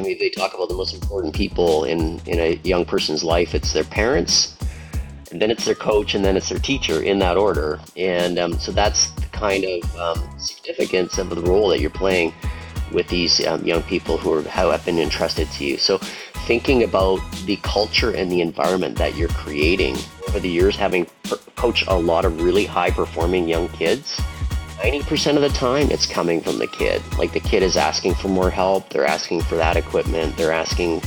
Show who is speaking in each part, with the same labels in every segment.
Speaker 1: I mean, they talk about the most important people in, in a young person's life. It's their parents, and then it's their coach, and then it's their teacher in that order. And um, so that's the kind of um, significance of the role that you're playing with these um, young people who are, have been entrusted to you. So thinking about the culture and the environment that you're creating over the years, having coached a lot of really high performing young kids, 90% of the time it's coming from the kid. Like the kid is asking for more help, they're asking for that equipment, they're asking,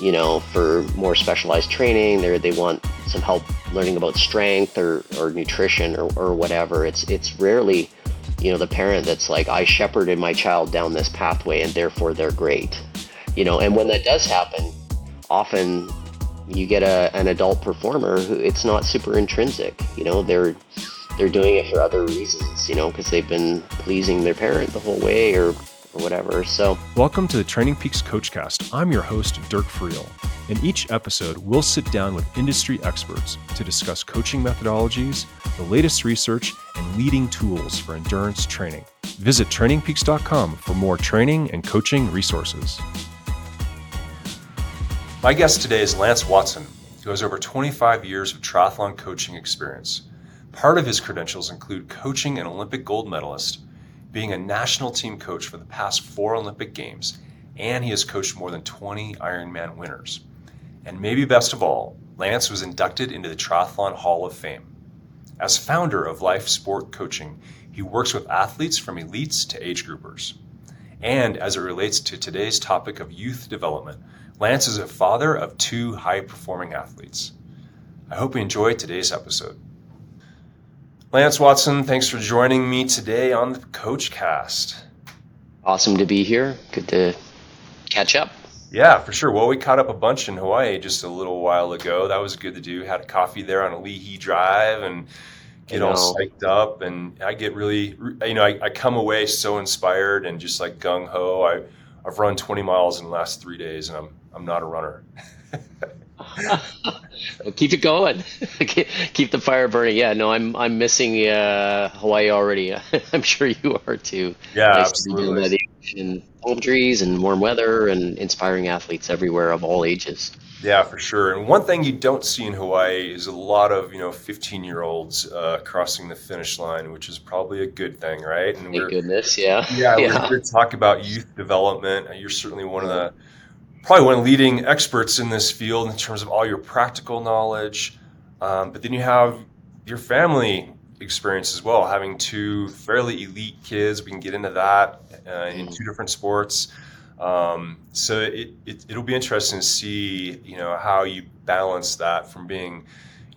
Speaker 1: you know, for more specialized training, they they want some help learning about strength or, or nutrition or, or whatever. It's it's rarely, you know, the parent that's like, I shepherded my child down this pathway and therefore they're great. You know, and when that does happen, often you get a, an adult performer who it's not super intrinsic. You know, they're they're doing it for other reasons, you know, because they've been pleasing their parent the whole way or, or whatever. So,
Speaker 2: welcome to the Training Peaks Coachcast. I'm your host, Dirk Friel. In each episode, we'll sit down with industry experts to discuss coaching methodologies, the latest research, and leading tools for endurance training. Visit trainingpeaks.com for more training and coaching resources. My guest today is Lance Watson, who has over 25 years of triathlon coaching experience. Part of his credentials include coaching an Olympic gold medalist, being a national team coach for the past four Olympic Games, and he has coached more than 20 Ironman winners. And maybe best of all, Lance was inducted into the Triathlon Hall of Fame. As founder of Life Sport Coaching, he works with athletes from elites to age groupers. And as it relates to today's topic of youth development, Lance is a father of two high performing athletes. I hope you enjoyed today's episode. Lance Watson, thanks for joining me today on the Coach Cast.
Speaker 1: Awesome to be here. Good to catch up.
Speaker 2: Yeah, for sure. Well, we caught up a bunch in Hawaii just a little while ago. That was good to do. Had a coffee there on Ali'i Drive and get all psyched up. And I get really, you know, I, I come away so inspired and just like gung ho. I I've run 20 miles in the last three days, and I'm I'm not a runner.
Speaker 1: keep it going. keep the fire burning. Yeah, no, I'm I'm missing uh, Hawaii already. I'm sure you are too.
Speaker 2: Yeah, nice absolutely. To
Speaker 1: doing palm trees and warm weather and inspiring athletes everywhere of all ages.
Speaker 2: Yeah, for sure. And one thing you don't see in Hawaii is a lot of you know 15 year olds uh, crossing the finish line, which is probably a good thing, right?
Speaker 1: And Thank goodness, yeah.
Speaker 2: Yeah, yeah. we're talk about youth development. You're certainly one of the probably one of the leading experts in this field in terms of all your practical knowledge. Um, but then you have your family experience as well, having two fairly elite kids. We can get into that uh, in mm. two different sports. Um, so it, it, it'll be interesting to see, you know, how you balance that from being,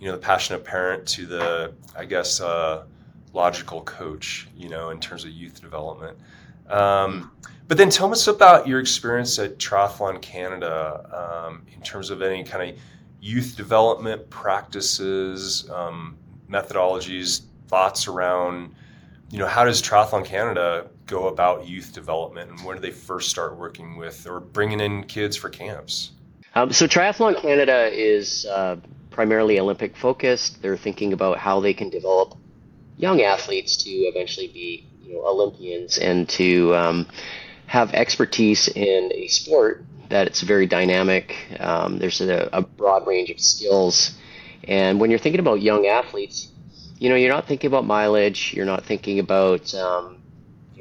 Speaker 2: you know, the passionate parent to the, I guess, uh, logical coach, you know, in terms of youth development. Um, but then tell us about your experience at Triathlon Canada um, in terms of any kind of youth development practices, um, methodologies, thoughts around, you know, how does Triathlon Canada go about youth development and when do they first start working with or bringing in kids for camps?
Speaker 1: Um, so Triathlon Canada is uh, primarily Olympic focused. They're thinking about how they can develop young athletes to eventually be you know, Olympians and to um, have expertise in a sport that it's very dynamic. Um, there's a, a, broad range of skills, and when you're thinking about young athletes, you know you're not thinking about mileage. You're not thinking about um,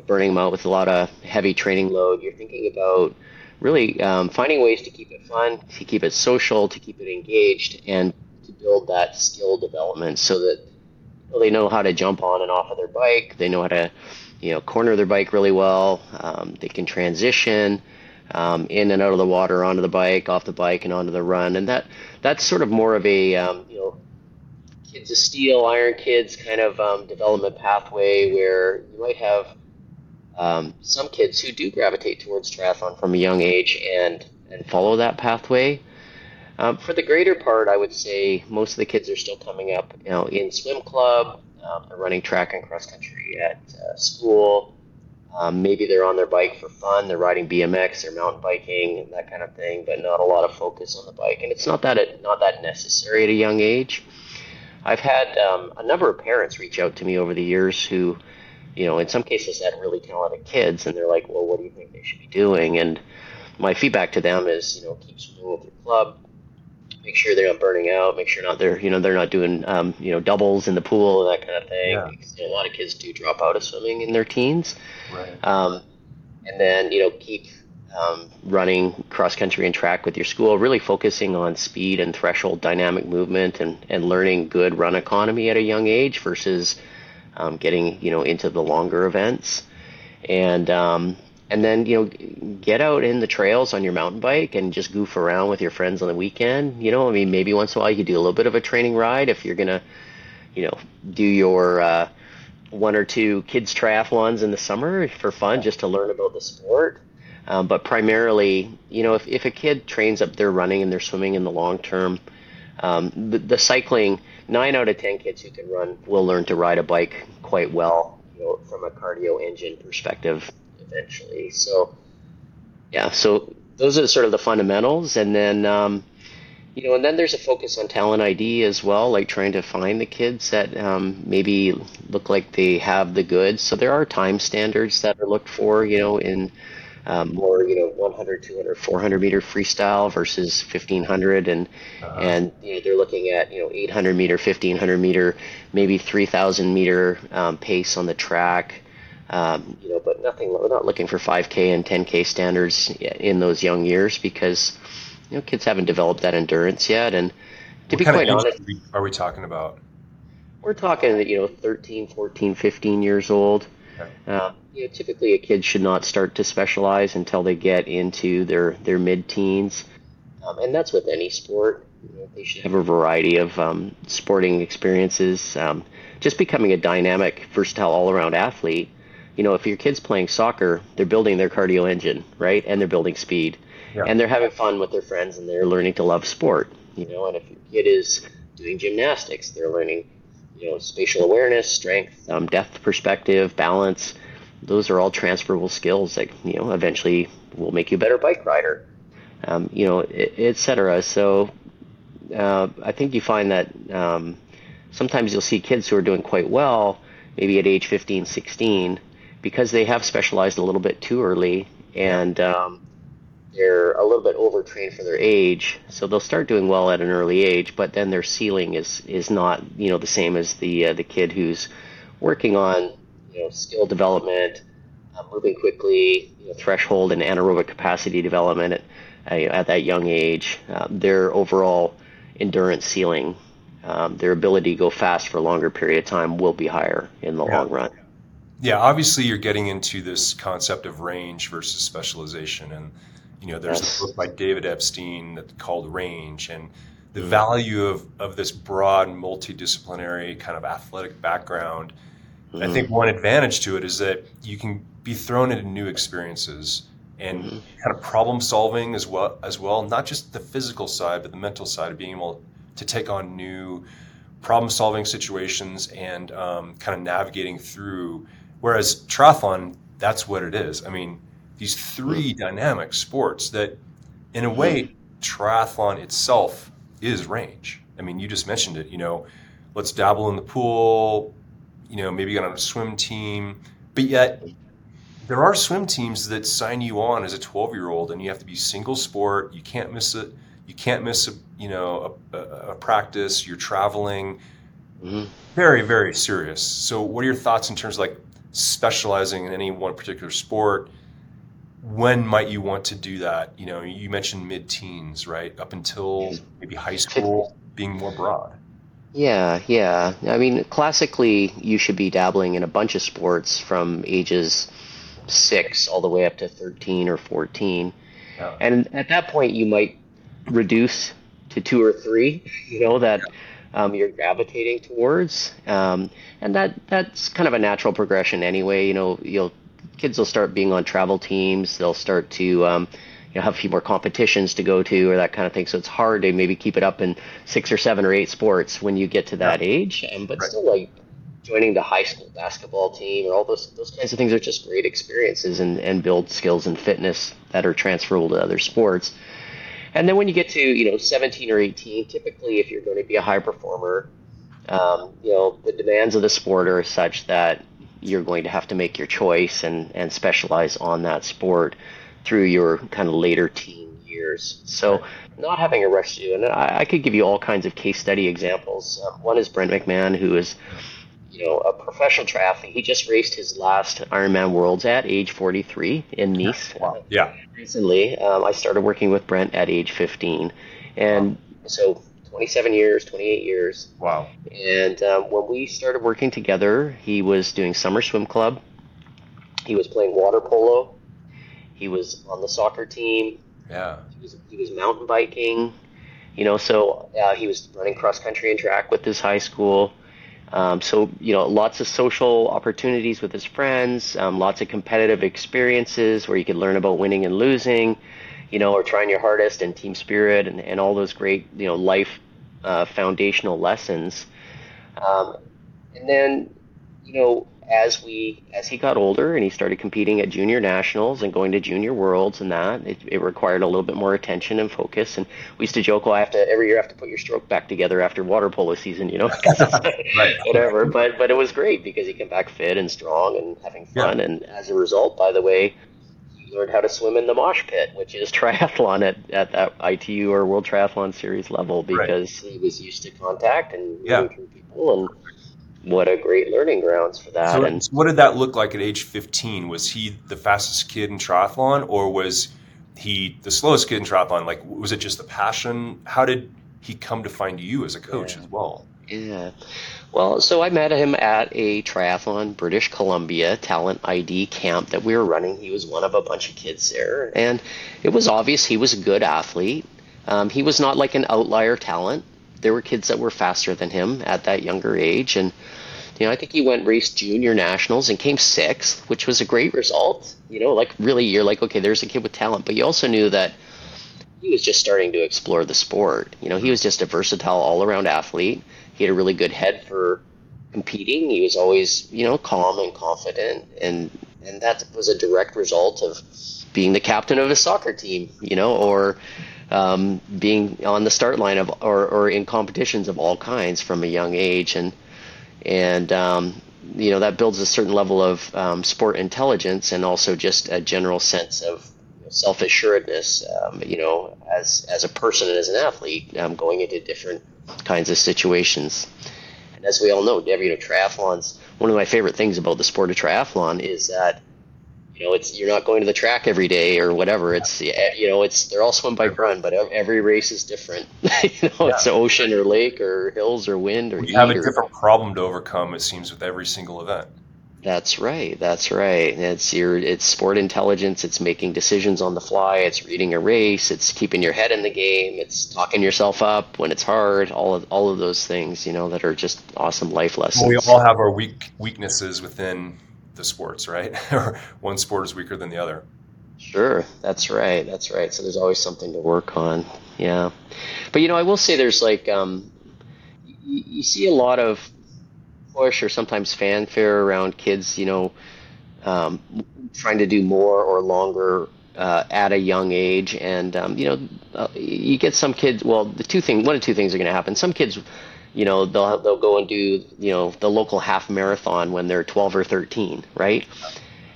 Speaker 1: burning them out with a lot of heavy training load. You're thinking about really um, finding ways to keep it fun, to keep it social, to keep it engaged, and to build that skill development so that they know how to jump on and off of their bike. They know how to, you know, corner their bike really well. Um, they can transition um, in and out of the water, onto the bike, off the bike, and onto the run. And that that's sort of more of a um, you know, kids of steel, iron kids kind of um, development pathway where you might have um, some kids who do gravitate towards triathlon from a young age and and follow that pathway. Um, for the greater part, I would say most of the kids are still coming up, you know, in swim club. Um, they're running track and cross country at uh, school. Um, maybe they're on their bike for fun. They're riding BMX, they're mountain biking, that kind of thing, but not a lot of focus on the bike. And it's not that it, not that necessary at a young age. I've had um, a number of parents reach out to me over the years who, you know, in some cases had really talented kids, and they're like, "Well, what do you think they should be doing?" And my feedback to them is, you know, keep swimming with your club. Make sure they're not burning out. Make sure not they're you know they're not doing um, you know doubles in the pool and that kind of thing.
Speaker 2: Yeah.
Speaker 1: Because, you know, a lot of kids do drop out of swimming in their teens.
Speaker 2: Right.
Speaker 1: Um, and then you know keep um, running cross country and track with your school, really focusing on speed and threshold dynamic movement and, and learning good run economy at a young age versus um, getting you know into the longer events. And um, and then you know get out in the trails on your mountain bike and just goof around with your friends on the weekend. You know, I mean maybe once in a while you do a little bit of a training ride if you're gonna you know do your uh, one or two kids triathlons in the summer for fun just to learn about the sport. Um, but primarily, you know, if, if a kid trains up their running and their swimming in the long term, um, the, the cycling, nine out of ten kids who can run will learn to ride a bike quite well, you know, from a cardio engine perspective eventually. So, yeah, so those are sort of the fundamentals. And then, um, you know, and then there's a focus on talent ID as well, like trying to find the kids that um, maybe look like they have the goods. So there are time standards that are looked for, you know, in um, more, you know, 100, 200, 400 meter freestyle versus 1500, and
Speaker 2: Uh-huh.
Speaker 1: and you know, they're looking at you know 800 meter, 1500 meter, maybe 3000 meter um, pace on the track. Um, you know, but nothing. We're not looking for 5K and 10K standards in those young years because you know kids haven't developed that endurance yet. And to
Speaker 2: What
Speaker 1: be quite honest,
Speaker 2: are we, talking about?
Speaker 1: we're talking that you know 13, 14, 15 years old.
Speaker 2: Okay.
Speaker 1: Uh, you know, typically a kid should not start to specialize until they get into their their mid-teens, um, and that's with any sport. You know, they should have a variety of um, sporting experiences. Um, just becoming a dynamic, versatile, all-around athlete. You know, if your kid's playing soccer, they're building their cardio engine, right, and they're building speed,
Speaker 2: Yeah.
Speaker 1: and they're having fun with their friends, and they're learning to love sport. You know, and if your kid is doing gymnastics, they're learning you know, spatial awareness, strength, um, depth perspective, balance. Those are all transferable skills that you know eventually will make you a better bike rider. Um, you know, et cetera. So uh, I think you find that um, sometimes you'll see kids who are doing quite well, maybe at age 15, 16, because they have specialized a little bit too early and um, they're a little bit overtrained for their age. So they'll start doing well at an early age, but then their ceiling is is not you know the same as the uh, the kid who's working on you know skill development, uh, moving quickly, you know, threshold and anaerobic capacity development at, uh, at that young age. Um, their overall endurance ceiling, um, their ability to go fast for a longer period of time will be higher in the
Speaker 2: Yeah.
Speaker 1: long run.
Speaker 2: Yeah, obviously you're getting into this concept of range versus specialization, and you know there's
Speaker 1: Yes.
Speaker 2: a book by David Epstein that called Range, and the value of of this broad, multidisciplinary kind of athletic background. I think one advantage to it is that you can be thrown into new experiences and
Speaker 1: Mhm.
Speaker 2: kind of problem solving as well as well, not just the physical side, but the mental side of being able to take on new problem solving situations and um, kind of navigating through. Whereas triathlon, that's what it is. I mean, these three dynamic sports that, in a way, triathlon itself is range. I mean, you just mentioned it. You know, let's dabble in the pool. You know, maybe get on a swim team, but yet there are swim teams that sign you on as a 12 year old and you have to be single sport you can't miss it you can't miss a you know a, a, practice you're traveling
Speaker 1: Mhm.
Speaker 2: very very serious so what are your thoughts in terms of like specializing in any one particular sport when might you want to do that you know you mentioned mid-teens right up until maybe high school being more broad
Speaker 1: Yeah, yeah. I mean, classically, you should be dabbling in a bunch of sports from ages six all the way up to 13 or 14.
Speaker 2: Yeah.
Speaker 1: And at that point, you might reduce to two or three, you know, that um, you're gravitating towards. Um, and that that's kind of a natural progression anyway. You know, you'll kids will start being on travel teams. They'll start to um, you know have a few more competitions to go to or that kind of thing. So it's hard to maybe keep it up in six or seven or eight sports when you get to that age. Um, but
Speaker 2: Right.
Speaker 1: still, like joining the high school basketball team or all those those kinds of things are just great experiences and, and build skills and fitness that are transferable to other sports. And then when you get to you know 17 or 18, typically if you're going to be a high performer, um, you know the demands of the sport are such that you're going to have to make your choice and and specialize on that sport. through your kind of later teen years. So not having a rush to, and I, I could give you all kinds of case study examples. Uh, one is Brent McMahon, who is you know, a professional triathlete. He just raced his last Ironman Worlds at age 43 in Nice.
Speaker 2: Wow. Yeah.
Speaker 1: Recently, um, I started working with Brent at age 15, and wow. so 27 years, 28 years.
Speaker 2: Wow.
Speaker 1: And um, when we started working together, he was doing summer swim club. He was playing water polo. He was on the soccer team.
Speaker 2: Yeah.
Speaker 1: He was, he was mountain biking. You know, so uh, he was running cross country and track with his high school. Um, so you know, lots of social opportunities with his friends, um, lots of competitive experiences where you could learn about winning and losing, you know, or trying your hardest and team spirit and, and all those great you know life uh, foundational lessons. Um, and then you know, as we as he got older and he started competing at junior nationals and going to junior worlds and that it, it required a little bit more attention and focus and we used to joke well i have to every year i have to put your stroke back together after water polo season you know right. whatever but but it was great because he came back fit and strong and having fun yeah. and as a result by the way he learned how to swim in the mosh pit which is triathlon at, at that itu or world triathlon series level because right. he was used to contact and
Speaker 2: yeah.
Speaker 1: people and what a great learning grounds for that.
Speaker 2: So,
Speaker 1: and
Speaker 2: what did that look like at age 15? Was he the fastest kid in triathlon, or was he the slowest kid in triathlon? Like, was it just the passion? How did he come to find you as a coach
Speaker 1: yeah.
Speaker 2: as well?
Speaker 1: Yeah. Well, so I met him at a triathlon British Columbia talent ID camp that we were running. He was one of a bunch of kids there, and it was obvious he was a good athlete. Um, he was not like an outlier talent. There were kids that were faster than him at that younger age, and you know, I think he went race junior nationals and came sixth, which was a great result. You know, like really, you're like, okay, there's a kid with talent, but you also knew that he was just starting to explore the sport. You know, he was just a versatile all around athlete. He had a really good head for competing. He was always, you know, calm and confident, and and that was a direct result of being the captain of a soccer team, you know, or um, being on the start line of or, or in competitions of all kinds from a young age and and um, you know that builds a certain level of um, sport intelligence and also just a general sense of self assuredness. Um, you know, as as a person and as an athlete, um, going into different kinds of situations. And as we all know, you know, triathlons. One of my favorite things about the sport of triathlon is that you know, it's you're not going to the track every day or whatever. It's you know, it's they're all swim, bike, run, but every race is different. you know, yeah. it's ocean or lake or hills or wind or.
Speaker 2: You have a different problem to overcome. It seems with every single event.
Speaker 1: That's right. That's right. It's your it's sport intelligence. It's making decisions on the fly. It's reading a race. It's keeping your head in the game. It's talking yourself up when it's hard. All of all of those things, you know, that are just awesome life lessons.
Speaker 2: Well, we all have our weak weaknesses within the sports, right? or one sport is weaker than the other.
Speaker 1: Sure, that's right. That's right. So there's always something to work on. Yeah, but you know, I will say there's like um, you, see a lot of push or sometimes fanfare around kids. You know, um, trying to do more or longer uh, at a young age, and um, you know, uh, you get some kids. Well, the two things, one of two things are going to happen. Some kids you know they'll they'll go and do you know the local half marathon when they're 12 or 13 right?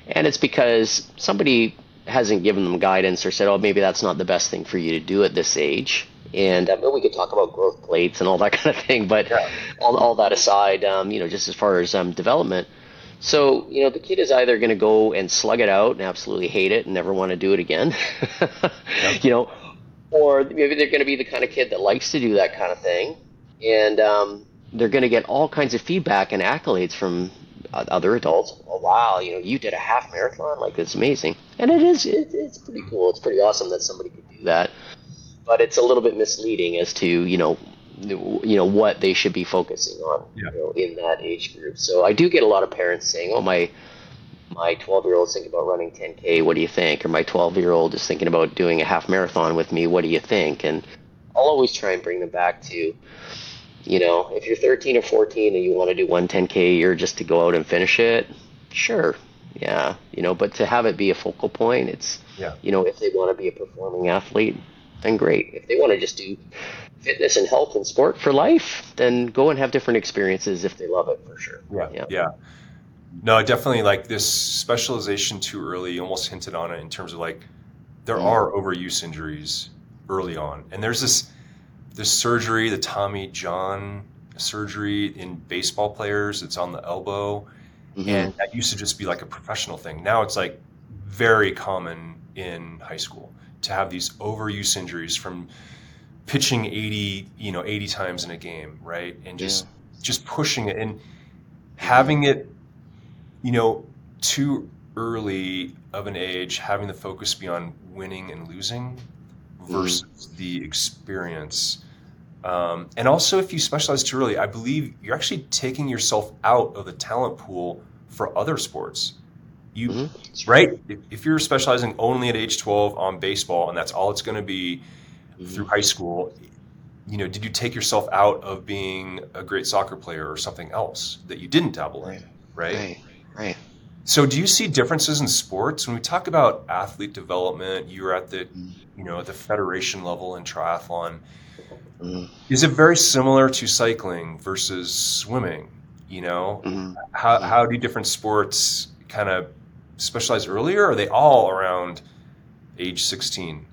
Speaker 1: And it's because somebody hasn't given them guidance or said oh maybe that's not the best thing for you to do at this age. And um, we could talk about growth plates and all that kind of thing but yeah. all, all that aside um, you know just as far as um, development. So you know the kid is either going to go and slug it out and absolutely hate it and never want to do it again you know or maybe they're going to be the kind of kid that likes to do that kind of thing and um, they're going to get all kinds of feedback and accolades from other adults. Oh, wow, you know, you did a half marathon, like it's amazing, and it is. It, it's pretty cool. It's pretty awesome that somebody could do that, but it's a little bit misleading as to you know, you know what they should be focusing on
Speaker 2: yeah.
Speaker 1: you know, in that age group. So I do get a lot of parents saying, "Oh, my." My 12 year old is thinking about running 10K. What do you think? Or my 12 year old is thinking about doing a half marathon with me. What do you think? And I'll always try and bring them back to you know, if you're 13 or 14 and you want to do one 10K a year just to go out and finish it, sure. Yeah. You know, but to have it be a focal point, it's,
Speaker 2: yeah.
Speaker 1: you know, if they want to be a performing athlete, then great. If they want to just do fitness and health and sport for life, then go and have different experiences if they love it for sure.
Speaker 2: Yeah. Yeah. yeah. No, definitely like this specialization too early, you almost hinted on it in terms of like there mm. are overuse injuries early on, and there's this this surgery, the Tommy John surgery in baseball players. It's on the elbow, mm-hmm. and that used to just be like a professional thing. Now it's like very common in high school to have these overuse injuries from pitching 80 you know 80 times in a game right and just yeah. just pushing it and having it you know too early of an age having the focus be on winning and losing mm-hmm. versus mm. the experience um, and also if you specialize too early i believe you're actually taking yourself out of the talent pool for other sports you mm-hmm. right if, you're specializing only at age 12 on baseball and that's all it's going to be through high school, you know, did you take yourself out of being a great soccer player or something else that you didn't dabble in? Right.
Speaker 1: Right. Right.
Speaker 2: So, do you see differences in sports when we talk about athlete development? You're at the, you know, at the federation level in triathlon. Mm-hmm. Is it very similar to cycling versus swimming? You know, mm-hmm. how how do different sports kind of specialize earlier? Or are they all around age 16?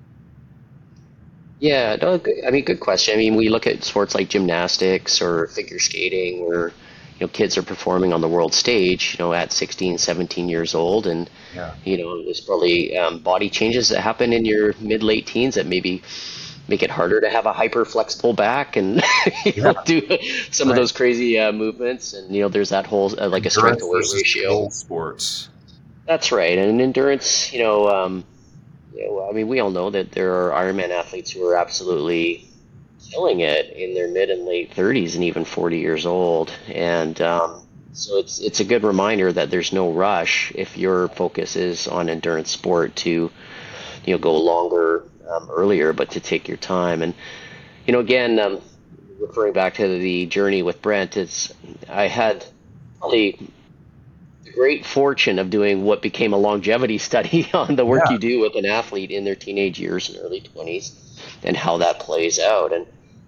Speaker 1: Yeah, no, I mean, good question. I mean, we look at sports like gymnastics or figure skating where, you know, kids are performing on the world stage, you know, at 16, 17 years old. And, yeah. you know, there's probably um, body changes that happen in your mid, late teens that maybe make it harder to have a hyper flexible back and you yeah. know, do some right. of those crazy uh, movements. And, you know, there's that whole, uh, like endurance a strength to weight ratio.
Speaker 2: Sports.
Speaker 1: That's right. And endurance, you know, um, yeah, well, I mean, we all know that there are Ironman athletes who are absolutely killing it in their mid and late 30s and even 40 years old. And um, so it's it's a good reminder that there's no rush if your focus is on endurance sport to you know go longer um, earlier, but to take your time. And you know, again, um, referring back to the journey with Brent, it's I had the great fortune of doing what became a longevity study on the work yeah. you do with an athlete in their teenage years and early 20s and how that plays out. And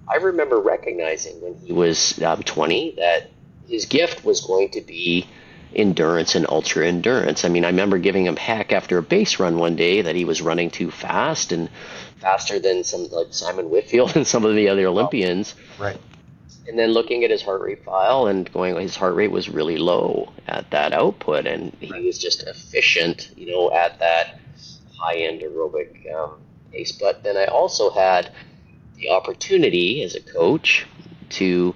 Speaker 1: I remember recognizing when he was um, 20 that his gift was going to be endurance and ultra endurance. I mean, I remember giving him heck after a base run one day that he was running too fast and faster than some like Simon Whitfield and some of the other Olympians.
Speaker 2: Right
Speaker 1: and then looking at his heart rate file and going, his heart rate was really low at that output, and he was just efficient, you know, at that high end aerobic um, pace. But then I also had the opportunity as a coach to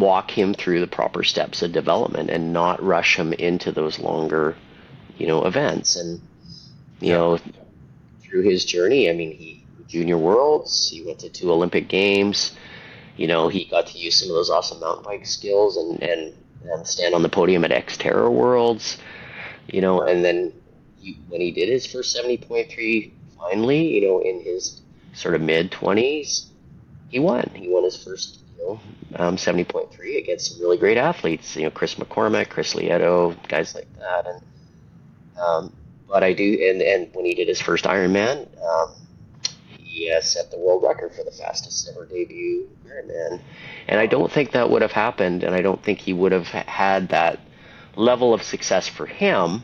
Speaker 1: walk him through the proper steps of development and not rush him into those longer, you know, events. And you yeah. know, through his journey, I mean, he junior worlds, he went to two Olympic games you know, he got to use some of those awesome mountain bike skills and, and, and stand on the podium at Xterra Worlds, you know, and then he, when he did his first 70.3 finally, you know, in his sort of mid 20s, he won. He won his first, um, 70.3 against some really great athletes, you know, Chris McCormack, Chris Lieto, guys like that. And, um, but I do, and, and when he did his first Ironman, um, he uh, set the world record for the fastest ever debut Ironman. And I don't think that would have happened, and I don't think he would have had that level of success for him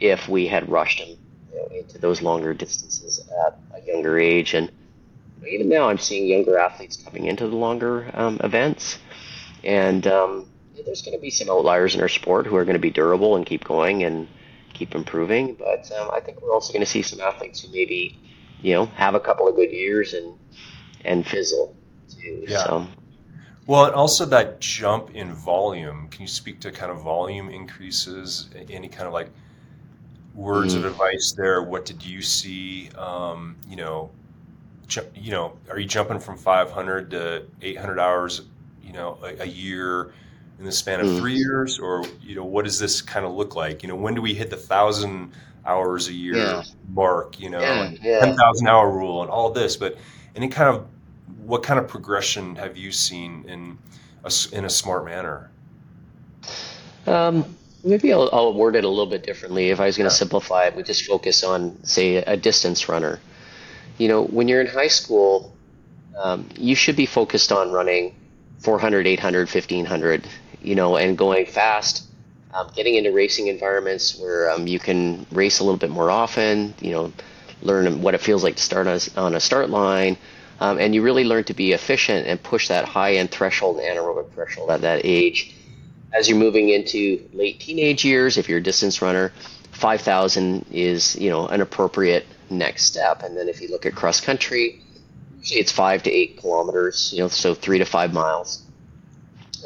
Speaker 1: if we had rushed him you know, into those longer distances at a younger age. And even now, I'm seeing younger athletes coming into the longer um, events, and um, there's going to be some outliers in our sport who are going to be durable and keep going and keep improving. But um, I think we're also going to see some athletes who maybe you know, have a couple of good years and and fizzle too. Yeah. So.
Speaker 2: Well, and also that jump in volume. Can you speak to kind of volume increases? Any kind of like words mm. of advice there? What did you see? Um, you know, ju- you know, are you jumping from 500 to 800 hours? You know, a, a year in the span of mm. three years, or you know, what does this kind of look like? You know, when do we hit the thousand hours a year yeah. mark, you know, yeah, yeah. 10,000 hour rule and all this. But any kind of, what kind of progression have you seen in a, in a smart manner?
Speaker 1: Um, maybe I'll, I'll, word it a little bit differently. If I was going to simplify it, we just focus on, say, a distance runner. You know, when you're in high school, um, you should be focused on running 400, 800, 1500, you know, and going fast um, getting into racing environments where um, you can race a little bit more often, you know, learn what it feels like to start on a, on a start line, um, and you really learn to be efficient and push that high end threshold and anaerobic threshold at that age. As you're moving into late teenage years, if you're a distance runner, 5,000 is you know an appropriate next step. And then if you look at cross country, usually it's five to eight kilometers, you know, so three to five miles.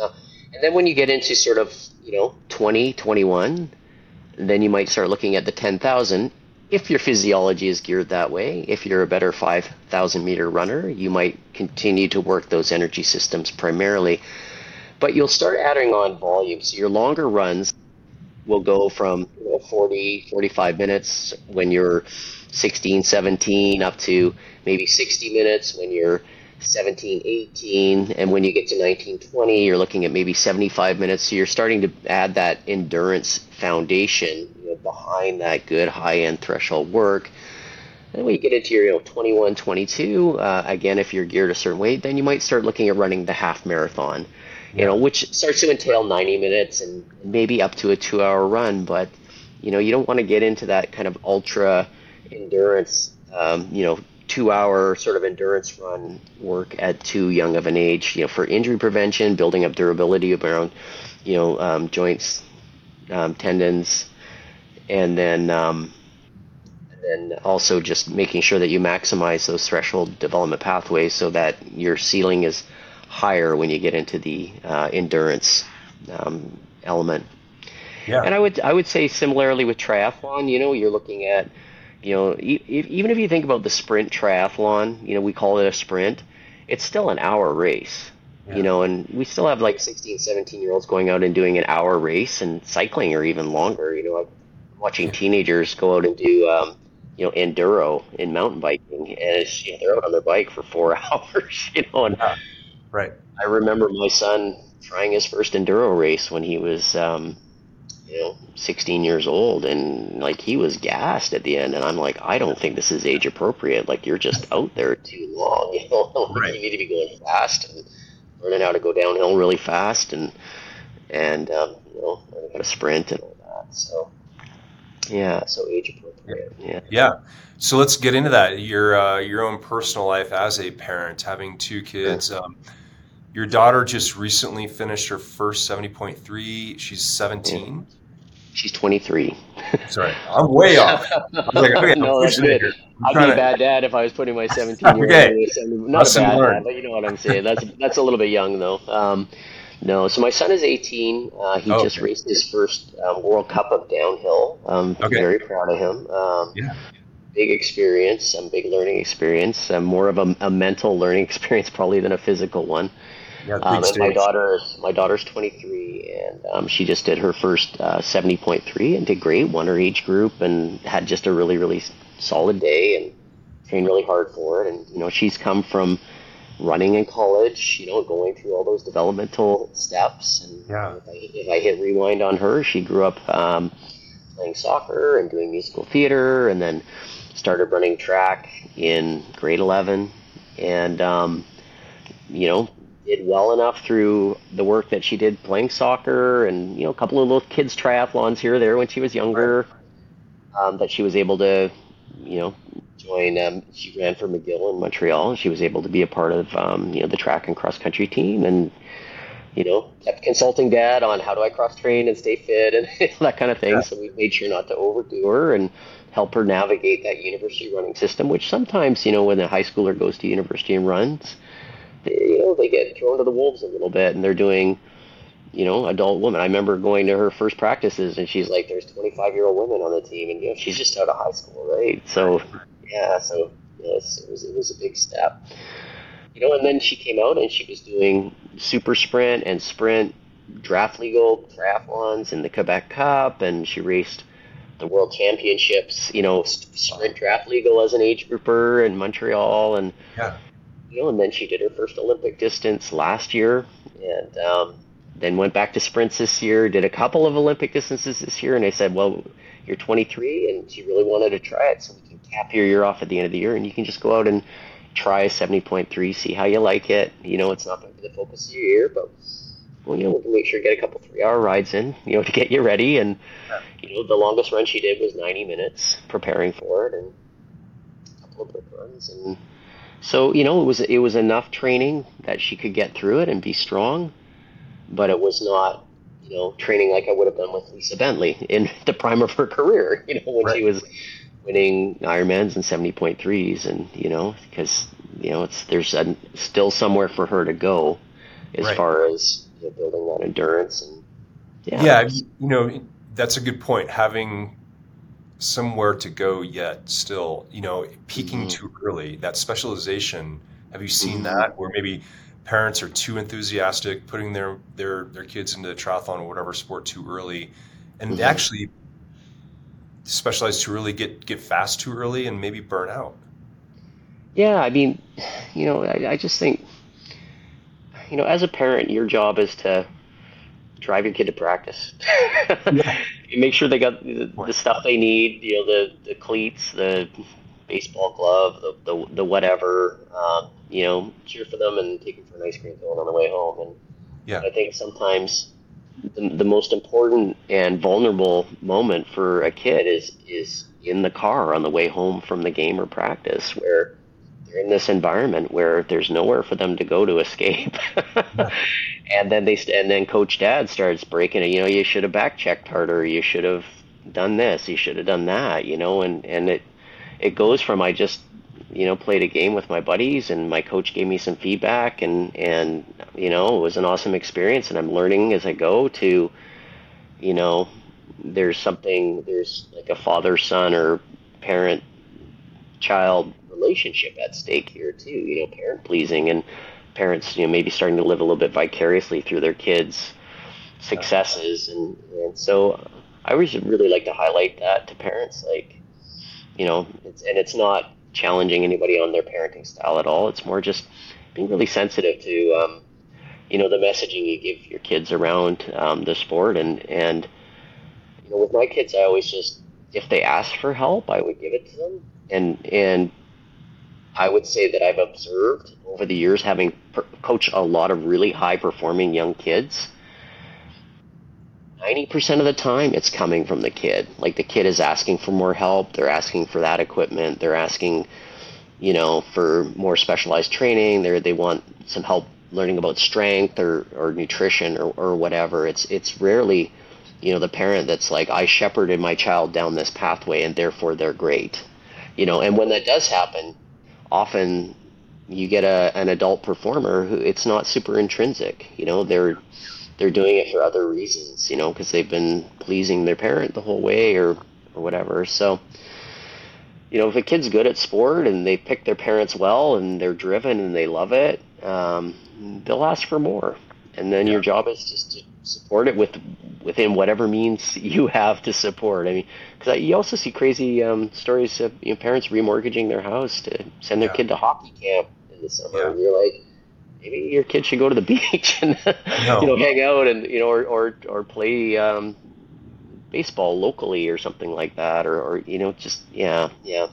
Speaker 1: Uh, and then when you get into sort of you know 20, 21, then you might start looking at the 10,000 if your physiology is geared that way, if you're a better 5,000 meter runner, you might continue to work those energy systems primarily. But you'll start adding on volume. So your longer runs will go from 40, 45 minutes when you're 16, 17 up to maybe 60 minutes when you're 17, 18. And when you get to 19, 20, you're looking at maybe 75 minutes. So you're starting to add that endurance foundation behind that good high end threshold work. And when you get into your you know, 21, 22, uh, again, if you're geared a certain weight, then you might start looking at running the half marathon, you know, which starts to entail 90 minutes and maybe up to a two hour run. But, you know, you don't want to get into that kind of ultra endurance, um, you know, two hour sort of endurance run work at too young of an age, you know, for injury prevention, building up durability around, you know, um, joints, um, tendons, and then um, and then also just making sure that you maximize those threshold development pathways so that your ceiling is higher when you get into the uh, endurance um, element. Yeah. And I would I would say similarly with triathlon, you know, you're looking at, you know, e- even if you think about the sprint triathlon, you know, we call it a sprint, it's still an hour race. Yeah. You know, and we still have like 16, 17 year olds going out and doing an hour race and cycling or even longer. You know, watching teenagers go out and do um, you know enduro in mountain biking, and it's, you know, they're out on their bike for four hours. You know, and
Speaker 2: yeah. right.
Speaker 1: I remember my son trying his first enduro race when he was um, you know 16 years old, and like he was gassed at the end, and I'm like, I don't think this is age appropriate. Like you're just out there too long. You know, right. you need to be going fast and learning how to go downhill really fast and and um, you know learning how to sprint and all that. So yeah, so age appropriate. Yeah.
Speaker 2: Yeah. So let's get into that. Your uh, your own personal life as a parent, having two kids. Um, your daughter just recently finished her first seventy point three. She's seventeen.
Speaker 1: She's twenty three.
Speaker 2: Sorry, I'm way off. I'm like, okay,
Speaker 1: no, that's good. I'd be a bad dad if I was putting my seventeen year old. okay. Not a bad dad, but you know what I'm saying. That's that's a little bit young though. Um, no, so my son is 18. Uh, he oh, just okay. raced his first um, World Cup of downhill. Um, okay. Very proud of him. Um, yeah. Big experience, some big learning experience, um, more of a, a, mental learning experience probably than a physical one. Yeah, um, my daughter is my daughter's 23, and um, she just did her first uh, 70.3 and did great. Won her age group and had just a really really solid day and trained really hard for it. And you know she's come from running in college, you know, going through all those developmental steps. And yeah. if, I, if I hit rewind on her, she grew up um, playing soccer and doing musical theater, and then started running track in grade 11, and um, you know, did well enough through the work that she did playing soccer, and you know, a couple of little kids triathlons here or there when she was younger, um, that she was able to, you know, join. Um, she ran for McGill in Montreal. She was able to be a part of um, you know the track and cross country team, and you know kept consulting dad on how do I cross train and stay fit and that kind of thing. Yeah. So we made sure not to overdo her and help her navigate that university running system. Which sometimes you know when a high schooler goes to university and runs, you know they get thrown to the wolves a little bit, and they're doing you know, adult woman. I remember going to her first practices, and she's like, "There's 25 year old women on the team, and you know, she's just out of high school, right?" So yeah, so yes, it was it was a big step. You know, and then she came out and she was doing super sprint and sprint draft legal triathlons in the Quebec Cup, and she raced the World Championships. You know, sprint draft legal as an age grouper in Montreal, and yeah. You know, and then she did her first Olympic distance last year, and um, then went back to sprints this year. Did a couple of Olympic distances this year, and I said, well, you're 23, and she really wanted to try it, so we can cap your year off at the end of the year, and you can just go out and try 70.3, see how you like it. You know, it's not going to be the focus of your year, but well, you know, we can make sure you get a couple three hour rides in, you know, to get you ready. And you know, the longest run she did was 90 minutes preparing for it, and Olympic runs, and so you know it was it was enough training that she could get through it and be strong, but it was not you know training like I would have done with Lisa Bentley in the prime of her career. You know when right. she was winning Ironmans and seventy point threes, and you know because you know it's there's a, still somewhere for her to go as right. far as you know, building that endurance and
Speaker 2: yeah. yeah you know that's a good point having somewhere to go yet still you know peaking mm-hmm. too early that specialization have you seen mm-hmm. that where maybe parents are too enthusiastic putting their their their kids into triathlon or whatever sport too early and mm-hmm. actually specialize too early get get fast too early and maybe burn out
Speaker 1: yeah i mean you know i, I just think you know as a parent your job is to drive your kid to practice. yeah. Make sure they got the, the, stuff they need. You know, the the cleats, the baseball glove, the the, the whatever. Um, you know, cheer for them and take them for an ice cream cone on the way home. And yeah, I think sometimes the, the most important and vulnerable moment for a kid is is in the car on the way home from the game or practice, where they're in this environment where there's nowhere for them to go to escape. and then they and then Coach Dad starts breaking it. You know, you should have back checked harder. You should have done this. You should have done that. You know, and and it it goes from I just you know played a game with my buddies and my coach gave me some feedback and and you know it was an awesome experience and I'm learning as I go to you know there's something there's like a father son or parent child relationship at stake here too. You know, parent pleasing and parents, you know, maybe starting to live a little bit vicariously through their kids' successes, and and so I always really like to highlight that to parents, like, you know, it's, and it's not challenging anybody on their parenting style at all. It's more just being really sensitive to, um, you know, the messaging you give your kids around um, the sport, and and you know, with my kids, I always just if they ask for help, I would give it to them, and and I would say that I've observed over the years, having per- coached a lot of really high performing young kids. 90% of the time, it's coming from the kid. Like the kid is asking for more help, they're asking for that equipment, they're asking, you know, for more specialized training, they they want some help learning about strength or, or nutrition or, or whatever. It's it's rarely, you know, the parent that's like, I shepherded my child down this pathway and therefore they're great. You know, and when that does happen, often you get a, an adult performer who it's not super intrinsic. You know, they're they're doing it for other reasons. You know, because they've been pleasing their parent the whole way or or whatever. So, you know, if a kid's good at sport and they pick their parents well and they're driven and they love it, um, they'll ask for more. And then yeah. your job is just to support it with within whatever means you have to support. I mean, because you also see crazy um, stories of you know, parents remortgaging their house to send their yeah. kid to hockey camp in the summer, yeah. and you're like, maybe your kid should go to the beach and you know hang out and you know or or, or play um, baseball locally or something like that, or, or you know just yeah yeah.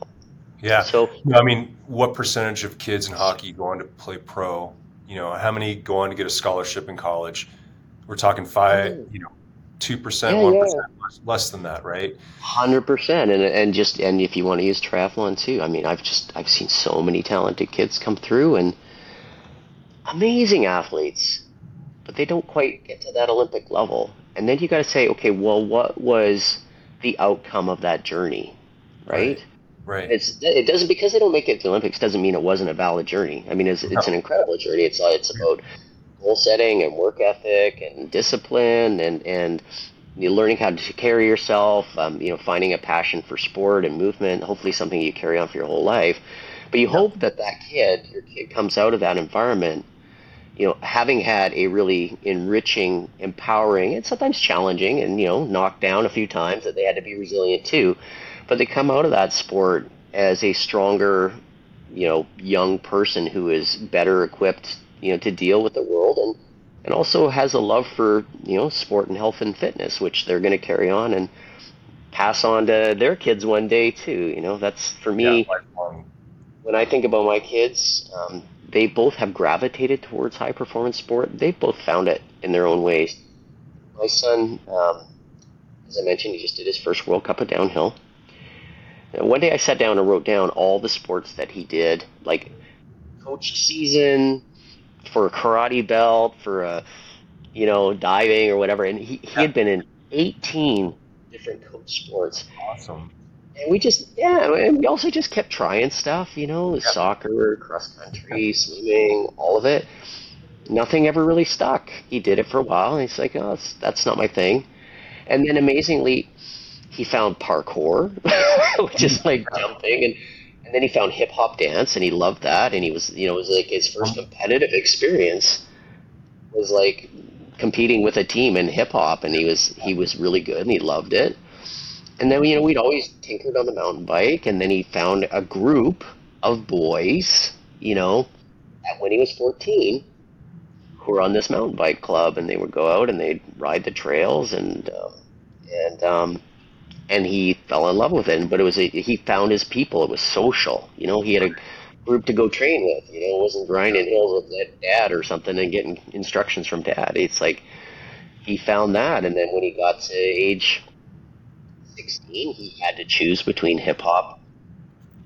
Speaker 2: Yeah. So I mean, what percentage of kids in hockey go on to play pro? You know, how many go on to get a scholarship in college? We're talking five, oh. you know, two percent, one percent, less than that, right?
Speaker 1: Hundred percent, and and just and if you want to use triathlon too, I mean, I've just I've seen so many talented kids come through and amazing athletes, but they don't quite get to that Olympic level. And then you got to say, okay, well, what was the outcome of that journey, right?
Speaker 2: Right. right.
Speaker 1: It's it doesn't because they don't make it to the Olympics doesn't mean it wasn't a valid journey. I mean, it's it's no. an incredible journey. It's uh, it's about goal setting and work ethic and discipline and and you learning how to carry yourself, um, you know, finding a passion for sport and movement, hopefully something you carry on for your whole life. But you hope that that kid, your kid comes out of that environment, you know, having had a really enriching, empowering, and sometimes challenging and, you know, knocked down a few times that they had to be resilient too. But they come out of that sport as a stronger, you know, young person who is better equipped you know to deal with the world and and also has a love for you know sport and health and fitness which they're going to carry on and pass on to their kids one day too you know? That's for me yeah, when i think about my kids um, they both have gravitated towards high performance sport. They've both found it in their own ways. My son um, as i mentioned he just did his first world cup of downhill. One day I sat down and wrote down all the sports that he did, like coach season for a karate belt, for a you know diving or whatever, and he, he had been in 18 different coach sports.
Speaker 2: Awesome.
Speaker 1: And we just yeah, and we also just kept trying stuff, you know, yep. soccer, cross country, swimming, all of it. Nothing ever really stuck. He did it for a while, and he's like, oh, that's, that's not my thing. And then amazingly, he found parkour, which is like jumping, and and then he found hip hop dance, and he loved that, and he was you know it was like his first competitive experience was like competing with a team in hip hop, and he was he was really good, and he loved it. And then you know we'd always tinkered on the mountain bike, and then he found a group of boys, you know, when he was fourteen, who were on this mountain bike club, and they would go out and they'd ride the trails, and um, and um, and he fell in love with it. But it was a, he found his people. It was social. You know, he had a group to go train with. You know, it wasn't grinding hills with dad or something and getting instructions from dad. It's like he found that, and then when he got to age sixteen, he had to choose between hip hop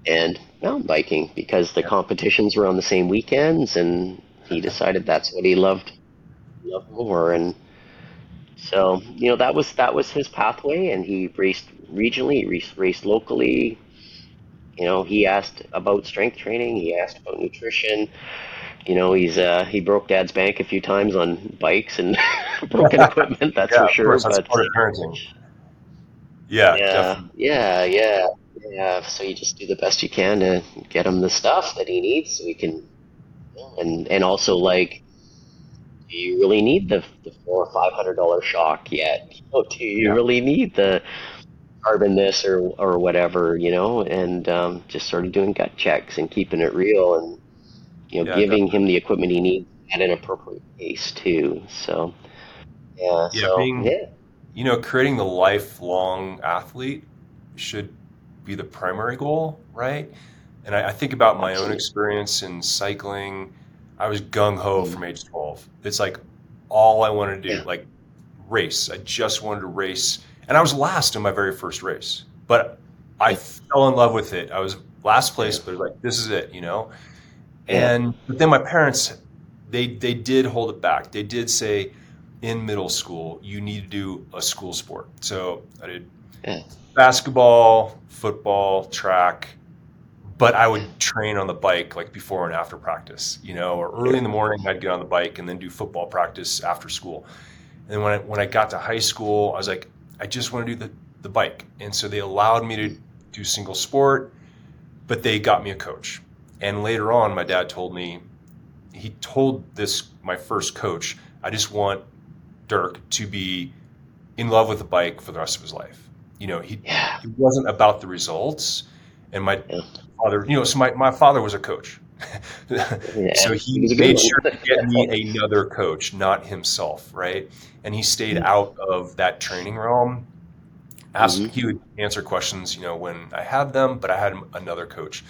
Speaker 1: and mountain biking because the competitions were on the same weekends, and he decided that's what he loved loved more and so you know that was that was his pathway, and he raced regionally, raced, raced locally. You know, he asked about strength training. He asked about nutrition. You know, he's uh, he broke Dad's bank a few times on bikes and broken equipment. That's
Speaker 2: yeah,
Speaker 1: for sure.
Speaker 2: That's but parenting. Yeah,
Speaker 1: yeah, yeah, yeah, yeah. So you just do the best you can to get him the stuff that he needs, so he can, and and also like do you really need the, the four or five hundred dollar shock yet? You do you yeah. really need the carbon this or or whatever, you know? And um, just sort of doing gut checks and keeping it real and you know, yeah, giving definitely. him the equipment he needs at an appropriate pace too. So yeah,
Speaker 2: yeah,
Speaker 1: so,
Speaker 2: being,
Speaker 1: yeah.
Speaker 2: you know, creating the lifelong athlete should be the primary goal, right? And I, I think about my Absolutely. own experience in cycling I was gung ho mm-hmm. from age 12. It's like all I wanted to do, yeah. like race. I just wanted to race. And I was last in my very first race, but I fell in love with it. I was last place, but like, this is it, you know? And, but then my parents, they, they did hold it back. They did say in middle school, you need to do a school sport. So I did basketball, football, track, but I would train on the bike like before and after practice, you know, or early in the morning I'd get on the bike and then do football practice after school. And when I, when I got to high school, I was like, I just want to do the, the bike. And so they allowed me to do single sport, but they got me a coach. And later on, my dad told me, he told this, my first coach, I just want Dirk to be in love with the bike for the rest of his life. You know, he, yeah. he wasn't about the results. And my yeah father, you know, so my, my father was a coach. yeah, so he, he made sure to get me another coach, not himself, right? And he stayed mm-hmm. out of that training realm. Ask, mm-hmm. He would answer questions, you know, when I had them, but I had another coach.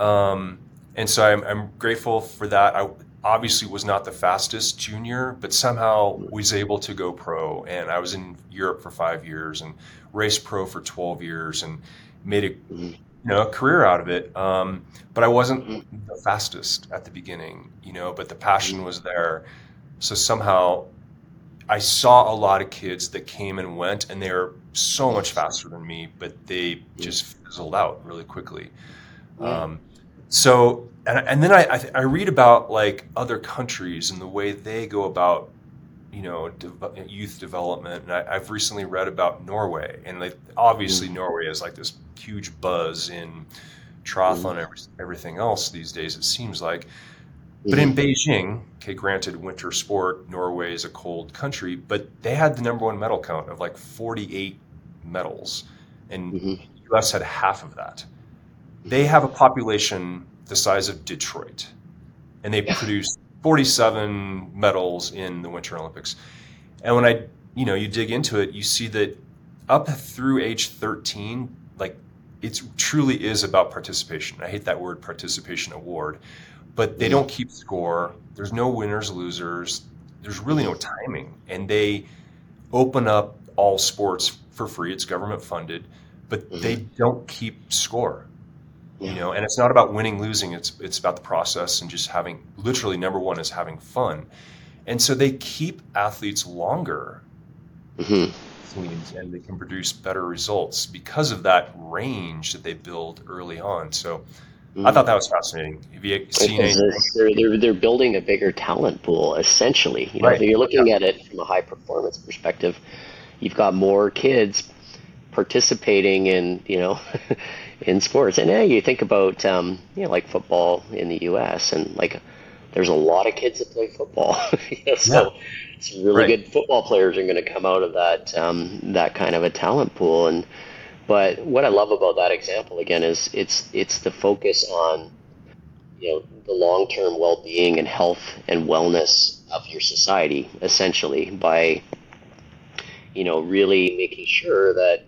Speaker 2: Um, and so I'm, I'm grateful for that. I obviously was not the fastest junior, but somehow was able to go pro. And I was in Europe for five years and raced pro for 12 years and made a mm-hmm you know a career out of it. Um, but I wasn't mm-hmm. the fastest at the beginning, you know. But the passion was there, so somehow I saw a lot of kids that came and went, and they were so much faster than me, but they just fizzled out really quickly. Um, so, and, and then I, I, I read about like other countries and the way they go about you know de- youth development and I, have recently read about norway and like, obviously mm. norway is like this huge buzz in triathlon and mm. everything else these days it seems like but in mm-hmm. beijing okay granted winter sport norway is a cold country but they had the number one medal count of like 48 medals and mm-hmm. us had half of that they have a population the size of detroit and they produce 47 medals in the Winter Olympics. And when I, you know, you dig into it, you see that up through age 13, like it truly is about participation. I hate that word participation award, but they don't keep score. There's no winners, losers. There's really no timing. And they open up all sports for free. It's government funded. but mm-hmm. they don't keep score. You know, and it's not about winning, losing. It's it's about the process and just having literally number one is having fun, and so they keep athletes longer. Mm-hmm and they can produce better results because of that range that they build early on. So I thought that was fascinating. Have you seen?
Speaker 1: They're, they're, they're building a bigger talent pool, essentially. You know, right. you're looking yeah. at it from a high performance perspective. You've got more kids participating in, you know, in sports. And yeah, you think about, um, you know, like football in the U.S. and like there's a lot of kids that play football. you know, so yeah. some really right. good football players are going to come out of that um, that kind of a talent pool. And but what I love about that example again is it's it's the focus on you know the long term well being and health and wellness of your society essentially by you know really making sure that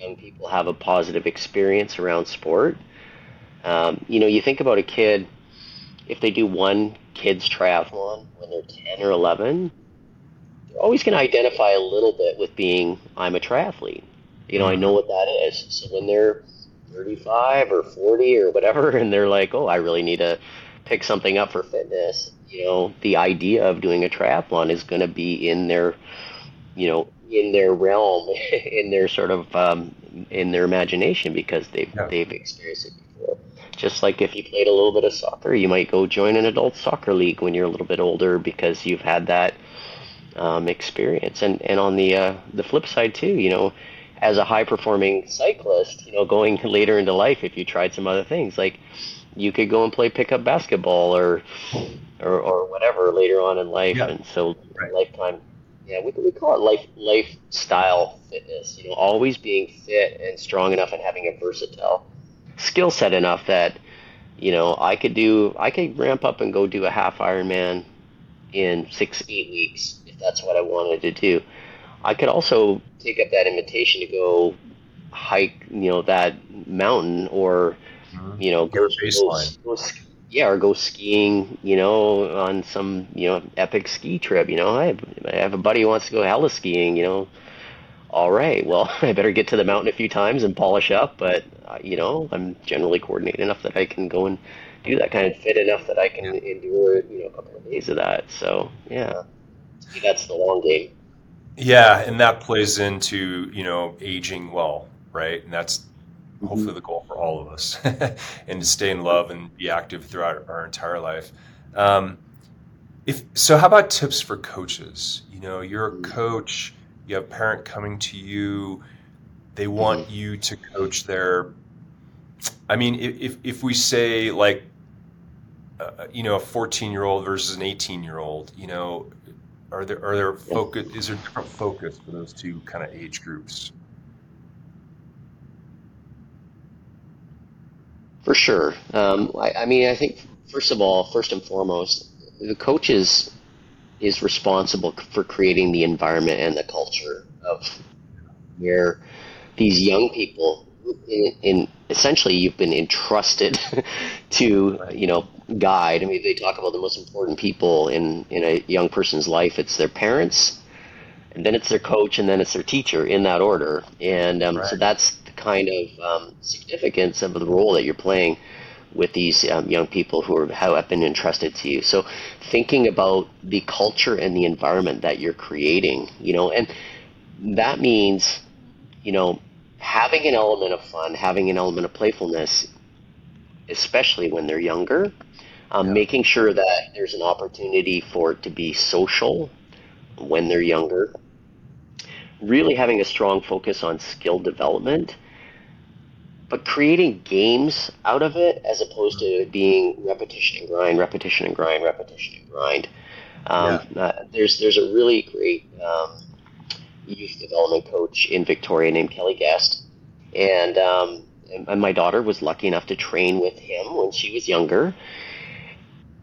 Speaker 1: young people have a positive experience around sport. Um, you know, you think about a kid if they do one kids triathlon when they're 10 or 11, they're always going to identify a little bit with being I'm a triathlete you know, I know what that is. So when they're 35 or 40 or whatever, and they're like, oh, I really need to pick something up for fitness, you know, the idea of doing a triathlon is going to be in their, you know, in their realm, in their sort of, um, in their imagination because they've, yeah. they've experienced it before. Just like if you played a little bit of soccer, you might go join an adult soccer league when you're a little bit older because you've had that um, experience. And, and on the, uh, the flip side too, you know, as a high performing cyclist, you know, going later into life, if you tried some other things, like you could go and play pickup basketball or or, or whatever later on in life. Yeah. And so right. lifetime, yeah, we, we call it life lifestyle fitness. You know, always being fit and strong enough and having a versatile skill set enough that you know I could do I could ramp up and go do a half Ironman in six eight weeks if that's what I wanted to do. I could also take up that invitation to go hike, you know, that mountain or, mm-hmm. you know, go, go, go, yeah, or go skiing, you know, on some, you know, epic ski trip. You know, I have, I have a buddy who wants to go heli-skiing, you know. All right, well, I better get to the mountain a few times and polish up, but, uh, you know, I'm generally coordinated enough that I can go and do that kind of fit enough that I can endure, you know, a couple of days of that. So, yeah, that's the long game.
Speaker 2: Yeah, and that plays into you know aging well, right? And that's mm-hmm. hopefully the goal for all of us, and to stay in love and be active throughout our entire life. Um, if so, how about tips for coaches? You know, you're a mm-hmm. coach. You have a parent coming to you. They want mm-hmm. you to coach their. I mean, if if we say like, uh, you know, a 14 year old versus an 18 year old, you know, are there are there focus? Is there different focus for those two kind of age groups?
Speaker 1: For sure. Um, I, I, mean, I think first of all, first and foremost, the coach is is responsible for creating the environment and the culture of where these young people in, in essentially you've been entrusted to you know guide. I mean, they talk about the most important people in in a young person's life. It's their parents, and then it's their coach, and then it's their teacher in that order. And um, right. so that's kind of um, significance of the role that you're playing with these um, young people who are, have been entrusted to you. So thinking about the culture and the environment that you're creating, you know, and that means, you know, having an element of fun, having an element of playfulness, especially when they're younger, um, yeah. making sure that there's an opportunity for it to be social when they're younger, really having a strong focus on skill development, but creating games out of it as opposed to being repetition and grind, repetition and grind, repetition and grind. Um, yeah. uh, there's there's a really great um, youth development coach in Victoria named Kelly Guest, and um, and my daughter was lucky enough to train with him when she was younger.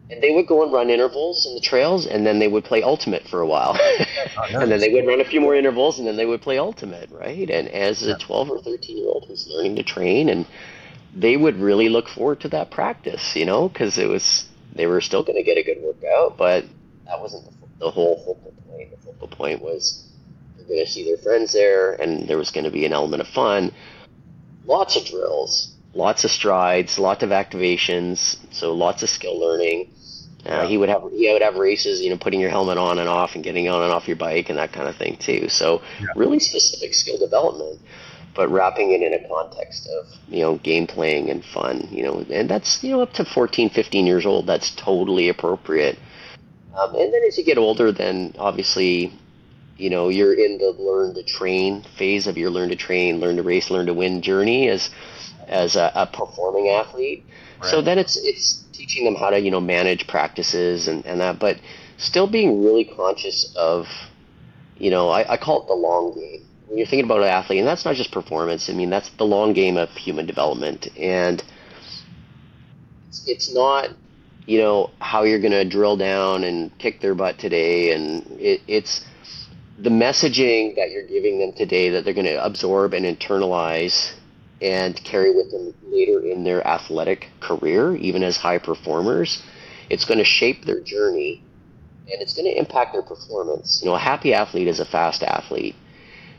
Speaker 1: And they would go and run intervals in the trails, and then they would play ultimate for a while, oh, nice. and then they would run a few more intervals, and then they would play ultimate, right? And as a twelve or thirteen year old who's learning to train, and they would really look forward to that practice, you know, because it was they were still going to get a good workout, but that wasn't the, the whole focal point. The focal point was they're going to see their friends there, and there was going to be an element of fun. lots of drills, lots of strides, lots of activations, so lots of skill learning. Uh, yeah. He would have he would have races, you know, putting your helmet on and off and getting on and off your bike and that kind of thing too. So yeah. really specific skill development, but wrapping it in a context of you know game playing and fun. You know, and that's you know up to 14, 15 years old. That's totally appropriate. Um, and then as you get older, then obviously you know you're in the learn to train phase of your learn to train learn to race learn to win journey as as a, a performing athlete right. so then it's it's teaching them how to you know manage practices and, and that but still being really conscious of you know I, I call it the long game. When you're thinking about an athlete and that's not just performance i mean that's the long game of human development. And it's, not you know how you're going to drill down and kick their butt today. And it, it's the messaging that you're giving them today that they're going to absorb and internalize and carry with them later in their athletic career, even as high performers, it's going to shape their journey and it's going to impact their performance. You know, a happy athlete is a fast athlete.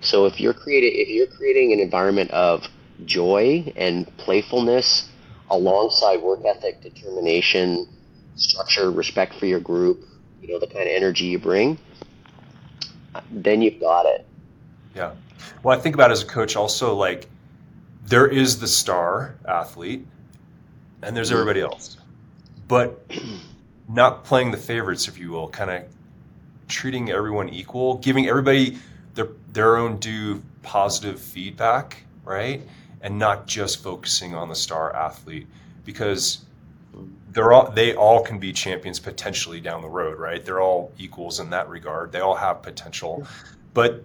Speaker 1: So if you're creating if you're creating an environment of joy and playfulness alongside work ethic, determination, structure, respect for your group, you know, the kind of energy you bring, then you've got it.
Speaker 2: Yeah. Well, I think about as a coach also like there is the star athlete and there's mm-hmm. everybody else. But not playing the favorites, if you will, kind of treating everyone equal, giving everybody their their own due positive feedback, right? And not just focusing on the star athlete because they're all they all can be champions potentially down the road, right? They're all equals in that regard. They all have potential, but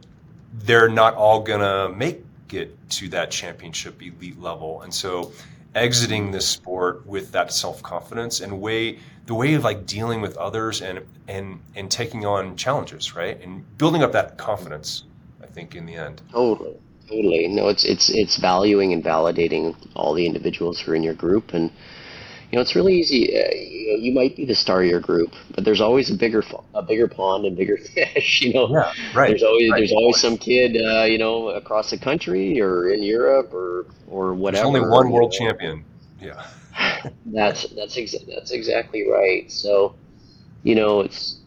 Speaker 2: they're not all gonna make it to that championship elite level. And so exiting this sport with that self-confidence and way the way of like dealing with others and and and taking on challenges, right? And building up that confidence, I think in the end.
Speaker 1: Totally. Totally. No, it's it's it's valuing and validating all the individuals who are in your group and you know, it's really easy. Uh, you, know, you might be the star of your group, but there's always a bigger a bigger pond and bigger fish. You know,
Speaker 2: yeah, right.
Speaker 1: There's always
Speaker 2: right.
Speaker 1: there's always some kid, uh, you know, across the country or in Europe or or whatever.
Speaker 2: There's only one world champion. Yeah.
Speaker 1: that's that's exa- that's exactly right. So, you know, it's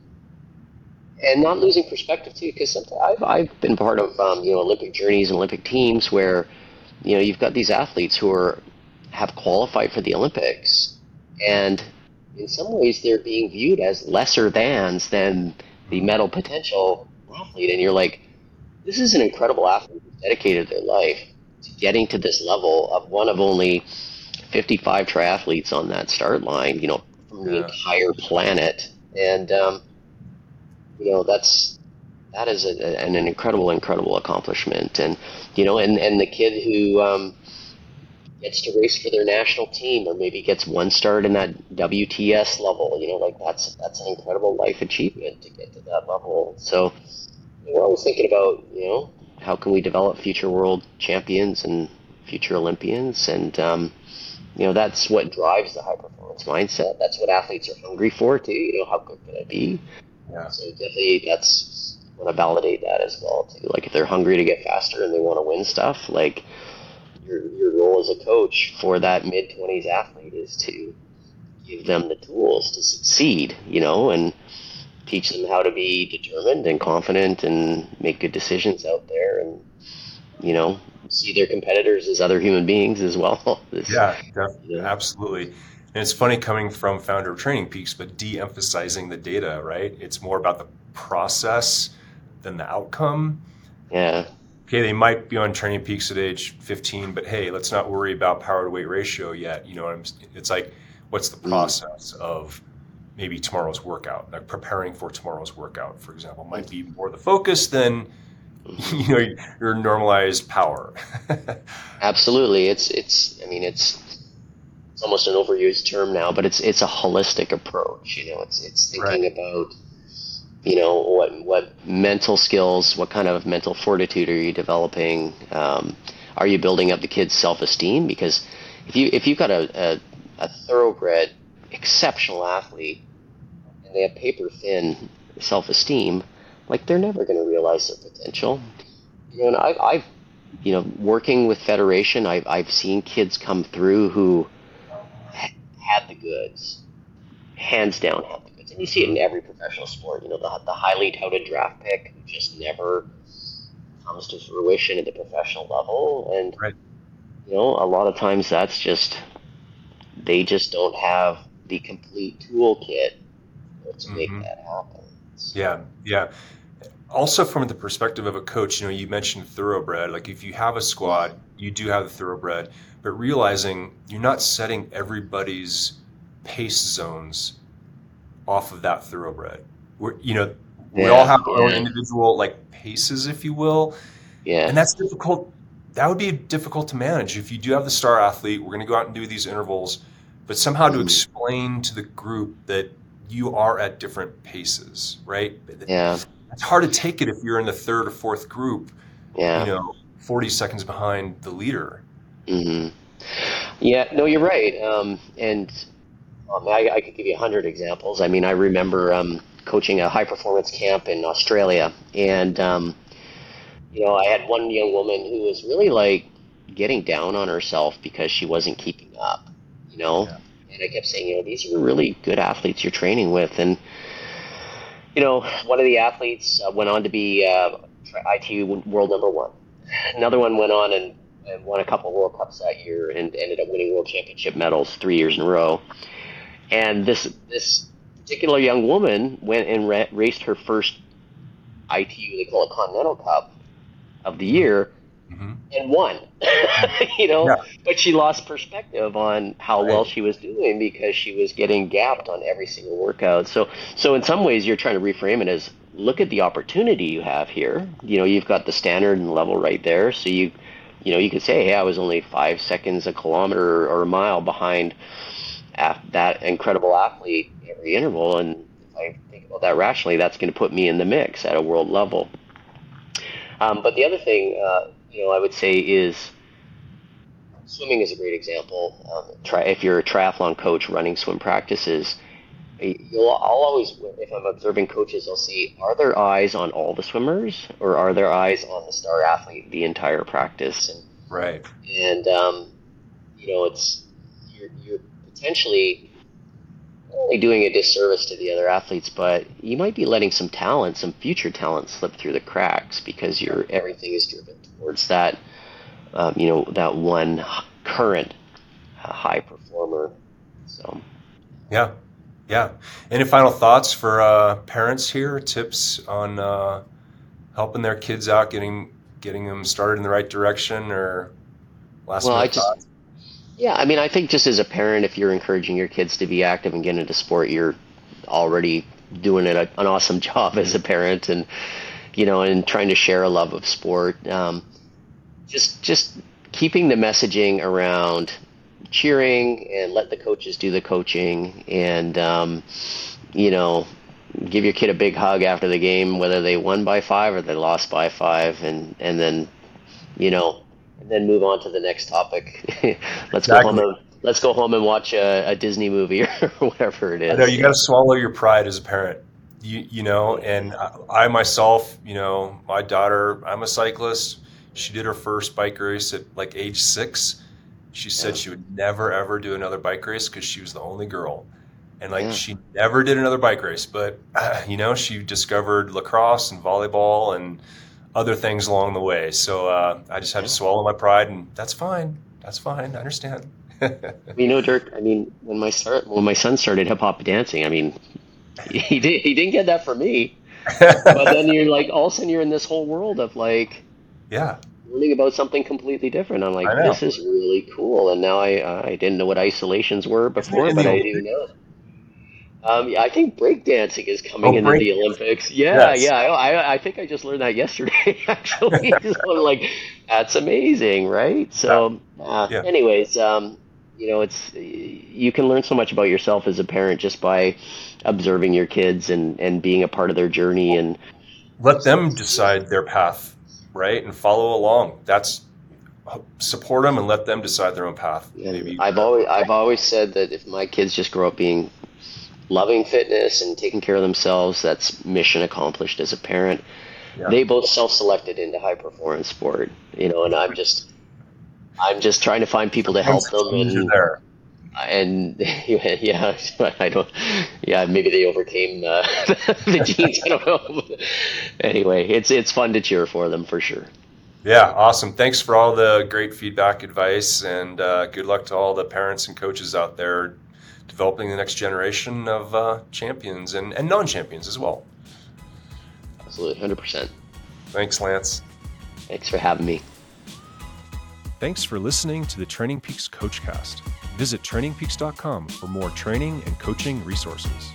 Speaker 1: and not losing perspective too, because sometimes I've I've been part of um, you know Olympic journeys and Olympic teams where, you know, you've got these athletes who are have qualified for the Olympics and in some ways they're being viewed as lesser thans than the medal potential athlete. And you're like, this is an incredible athlete who's dedicated their life to getting to this level of one of only 55 triathletes on that start line, you know, from the yeah. entire planet. And, um, you know, that's, that is a, an, an incredible, incredible accomplishment. And, you know, and, and the kid who, um, gets to race for their national team or maybe gets one start in that WTS level. You know, like that's that's an incredible life achievement to get to that level. So we're always thinking about, you know, how can we develop future world champions and future Olympians and um, you know, that's what drives the high performance mindset. That's what athletes are hungry for too. You know, how good can I be? Yeah. So definitely that's want to validate that as well too. Like if they're hungry to get faster and they want to win stuff, like your, your role as a coach for that mid 20s athlete is to give them the tools to succeed, you know, and teach them how to be determined and confident and make good decisions out there and, you know, see their competitors as other human beings as well.
Speaker 2: this, yeah, definitely, absolutely. And it's funny coming from founder of Training Peaks, but de-emphasizing the data, right? It's more about the process than the outcome.
Speaker 1: Yeah
Speaker 2: okay, they might be on Training Peaks at age 15, but hey, let's not worry about power to weight ratio yet. You know, it's like, what's the mm. process of maybe tomorrow's workout? Like preparing for tomorrow's workout, for example, might be more the focus than you know your normalized power.
Speaker 1: Absolutely, it's it's. I mean, it's it's almost an overused term now, but it's it's a holistic approach. You know, it's it's thinking right. about you know what what mental skills what kind of mental fortitude are you developing? Um, are you building up the kids self-esteem? Because if you if you've got a, a, a thoroughbred exceptional athlete and they have paper thin self-esteem like they're never going to realize their potential. You know and I've, I've you know, working with Federation, I've, I've seen kids come through who had the goods, hands down had the You see it in every professional sport. You know, the, the highly touted draft pick who just never comes to fruition at the professional level. And,
Speaker 2: right.
Speaker 1: you know, a lot of times that's just, they just don't have the complete toolkit to make mm-hmm. that happen.
Speaker 2: So, yeah, yeah also from the perspective of a coach, you know, you mentioned thoroughbred. Like if you have a squad, you do have the thoroughbred, but realizing you're not setting everybody's pace zones off of that thoroughbred. We're, you know, we all have our yeah. own individual like paces, if you will.
Speaker 1: Yeah.
Speaker 2: And that's difficult. That would be difficult to manage if you do have the star athlete. We're going to go out and do these intervals, but somehow to mm. explain to the group that you are at different paces, right?
Speaker 1: Yeah
Speaker 2: it's hard to take it if you're in the third or fourth group.
Speaker 1: Yeah.
Speaker 2: You know, 40 seconds behind the leader.
Speaker 1: Mm-hmm. Yeah, no, you're right. Um, and um, I, I, could give you a hundred examples. I mean, I remember um, coaching a high performance camp in Australia, and um, you know, I had one young woman who was really like getting down on herself because she wasn't keeping up. You know, yeah. and I kept saying, you know, these are really good athletes you're training with, and you know, one of the athletes uh, went on to be uh, ITU world number one. Another one went on and, and won a couple World Cups that year and ended up winning World Championship medals three years in a row. And this this particular young woman went and ra- raced her first ITU, they call it Continental Cup of the year, mm-hmm. and won. you know, yeah. but she lost perspective on how right. well she was doing because she was getting gapped on every single workout. So, so in some ways, you're trying to reframe it as look at the opportunity you have here. You know, you've got the standard and level right there. So you, you know, you could say, hey, I was only five seconds a kilometer or a mile behind that incredible athlete every interval, and if I think about that rationally, that's going to put me in the mix at a world level. Um, but the other thing, uh, you know, I would say is swimming is a great example. Um, try if you're a triathlon coach running swim practices. You'll, I'll always, if I'm observing coaches, I'll see are there eyes on all the swimmers or are there eyes on the star athlete the entire practice? And,
Speaker 2: right.
Speaker 1: And um, you know, it's you're, you're potentially only doing a disservice to the other athletes, but you might be letting some talent, some future talent, slip through the cracks because your everything is driven towards that, um, you know, that one current uh, high performer. So,
Speaker 2: yeah, yeah. Any final thoughts for uh, parents here? Tips on uh, helping their kids out, getting getting them started in the right direction, or last well, I just. Thoughts?
Speaker 1: Yeah, I mean, I think just as a parent, if you're encouraging your kids to be active and get into sport, you're already doing an, an awesome job as a parent, and you know, and trying to share a love of sport. Um, just just keeping the messaging around cheering and let the coaches do the coaching and um, you know give your kid a big hug after the game whether they won by five or they lost by five and and then you know and then move on to the next topic let's exactly. go home and let's go home and watch a, a disney movie or whatever it is
Speaker 2: I know you got to swallow your pride as a parent you, you know and I myself you know my daughter i'm a cyclist she did her first bike race at like age six. She said yeah. she would never ever do another bike race because she was the only girl. And like yeah. she never did another bike race, but uh, you know she discovered lacrosse and volleyball and other things along the way. So uh, I just had to swallow my pride, and that's fine. That's fine. I understand.
Speaker 1: you know, Dirk. I mean, when my start when my son started hip hop dancing, I mean, he did he didn't get that from me. but then you're like, all of a sudden you're in this whole world of like,
Speaker 2: yeah
Speaker 1: learning about something completely different. I'm like, this is really cool. And now I I didn't know what isolations were before, but I do know. Um, yeah, I think breakdancing is coming oh, into the Olympics. Yeah, yes. yeah. I, I think I just learned that yesterday. Actually, like that's amazing, right? So, uh, yeah. anyways, um, you know, it's you can learn so much about yourself as a parent just by observing your kids and and being a part of their journey and
Speaker 2: let them decide their path right? And follow along. That's support them and let them decide their own path.
Speaker 1: Maybe. I've always I've always said that if my kids just grow up being loving fitness and taking care of themselves, that's mission accomplished as a parent. yeah. they both self-selected into high performance sport. You know, and I'm just I'm just trying to find people to help them. And, there. and yeah, I don't. Yeah, maybe they overcame uh, the genes. I don't know. anyway, it's it's fun to cheer for them for sure.
Speaker 2: Yeah, awesome. Thanks for all the great feedback, advice, and uh, good luck to all the parents and coaches out there developing the next generation of uh, champions and, and non champions as well.
Speaker 1: Absolutely, 100%.
Speaker 2: Thanks, Lance.
Speaker 1: Thanks for having me.
Speaker 3: Thanks for listening to the Training Peaks Coachcast. Visit trainingpeaks.com for more training and coaching resources.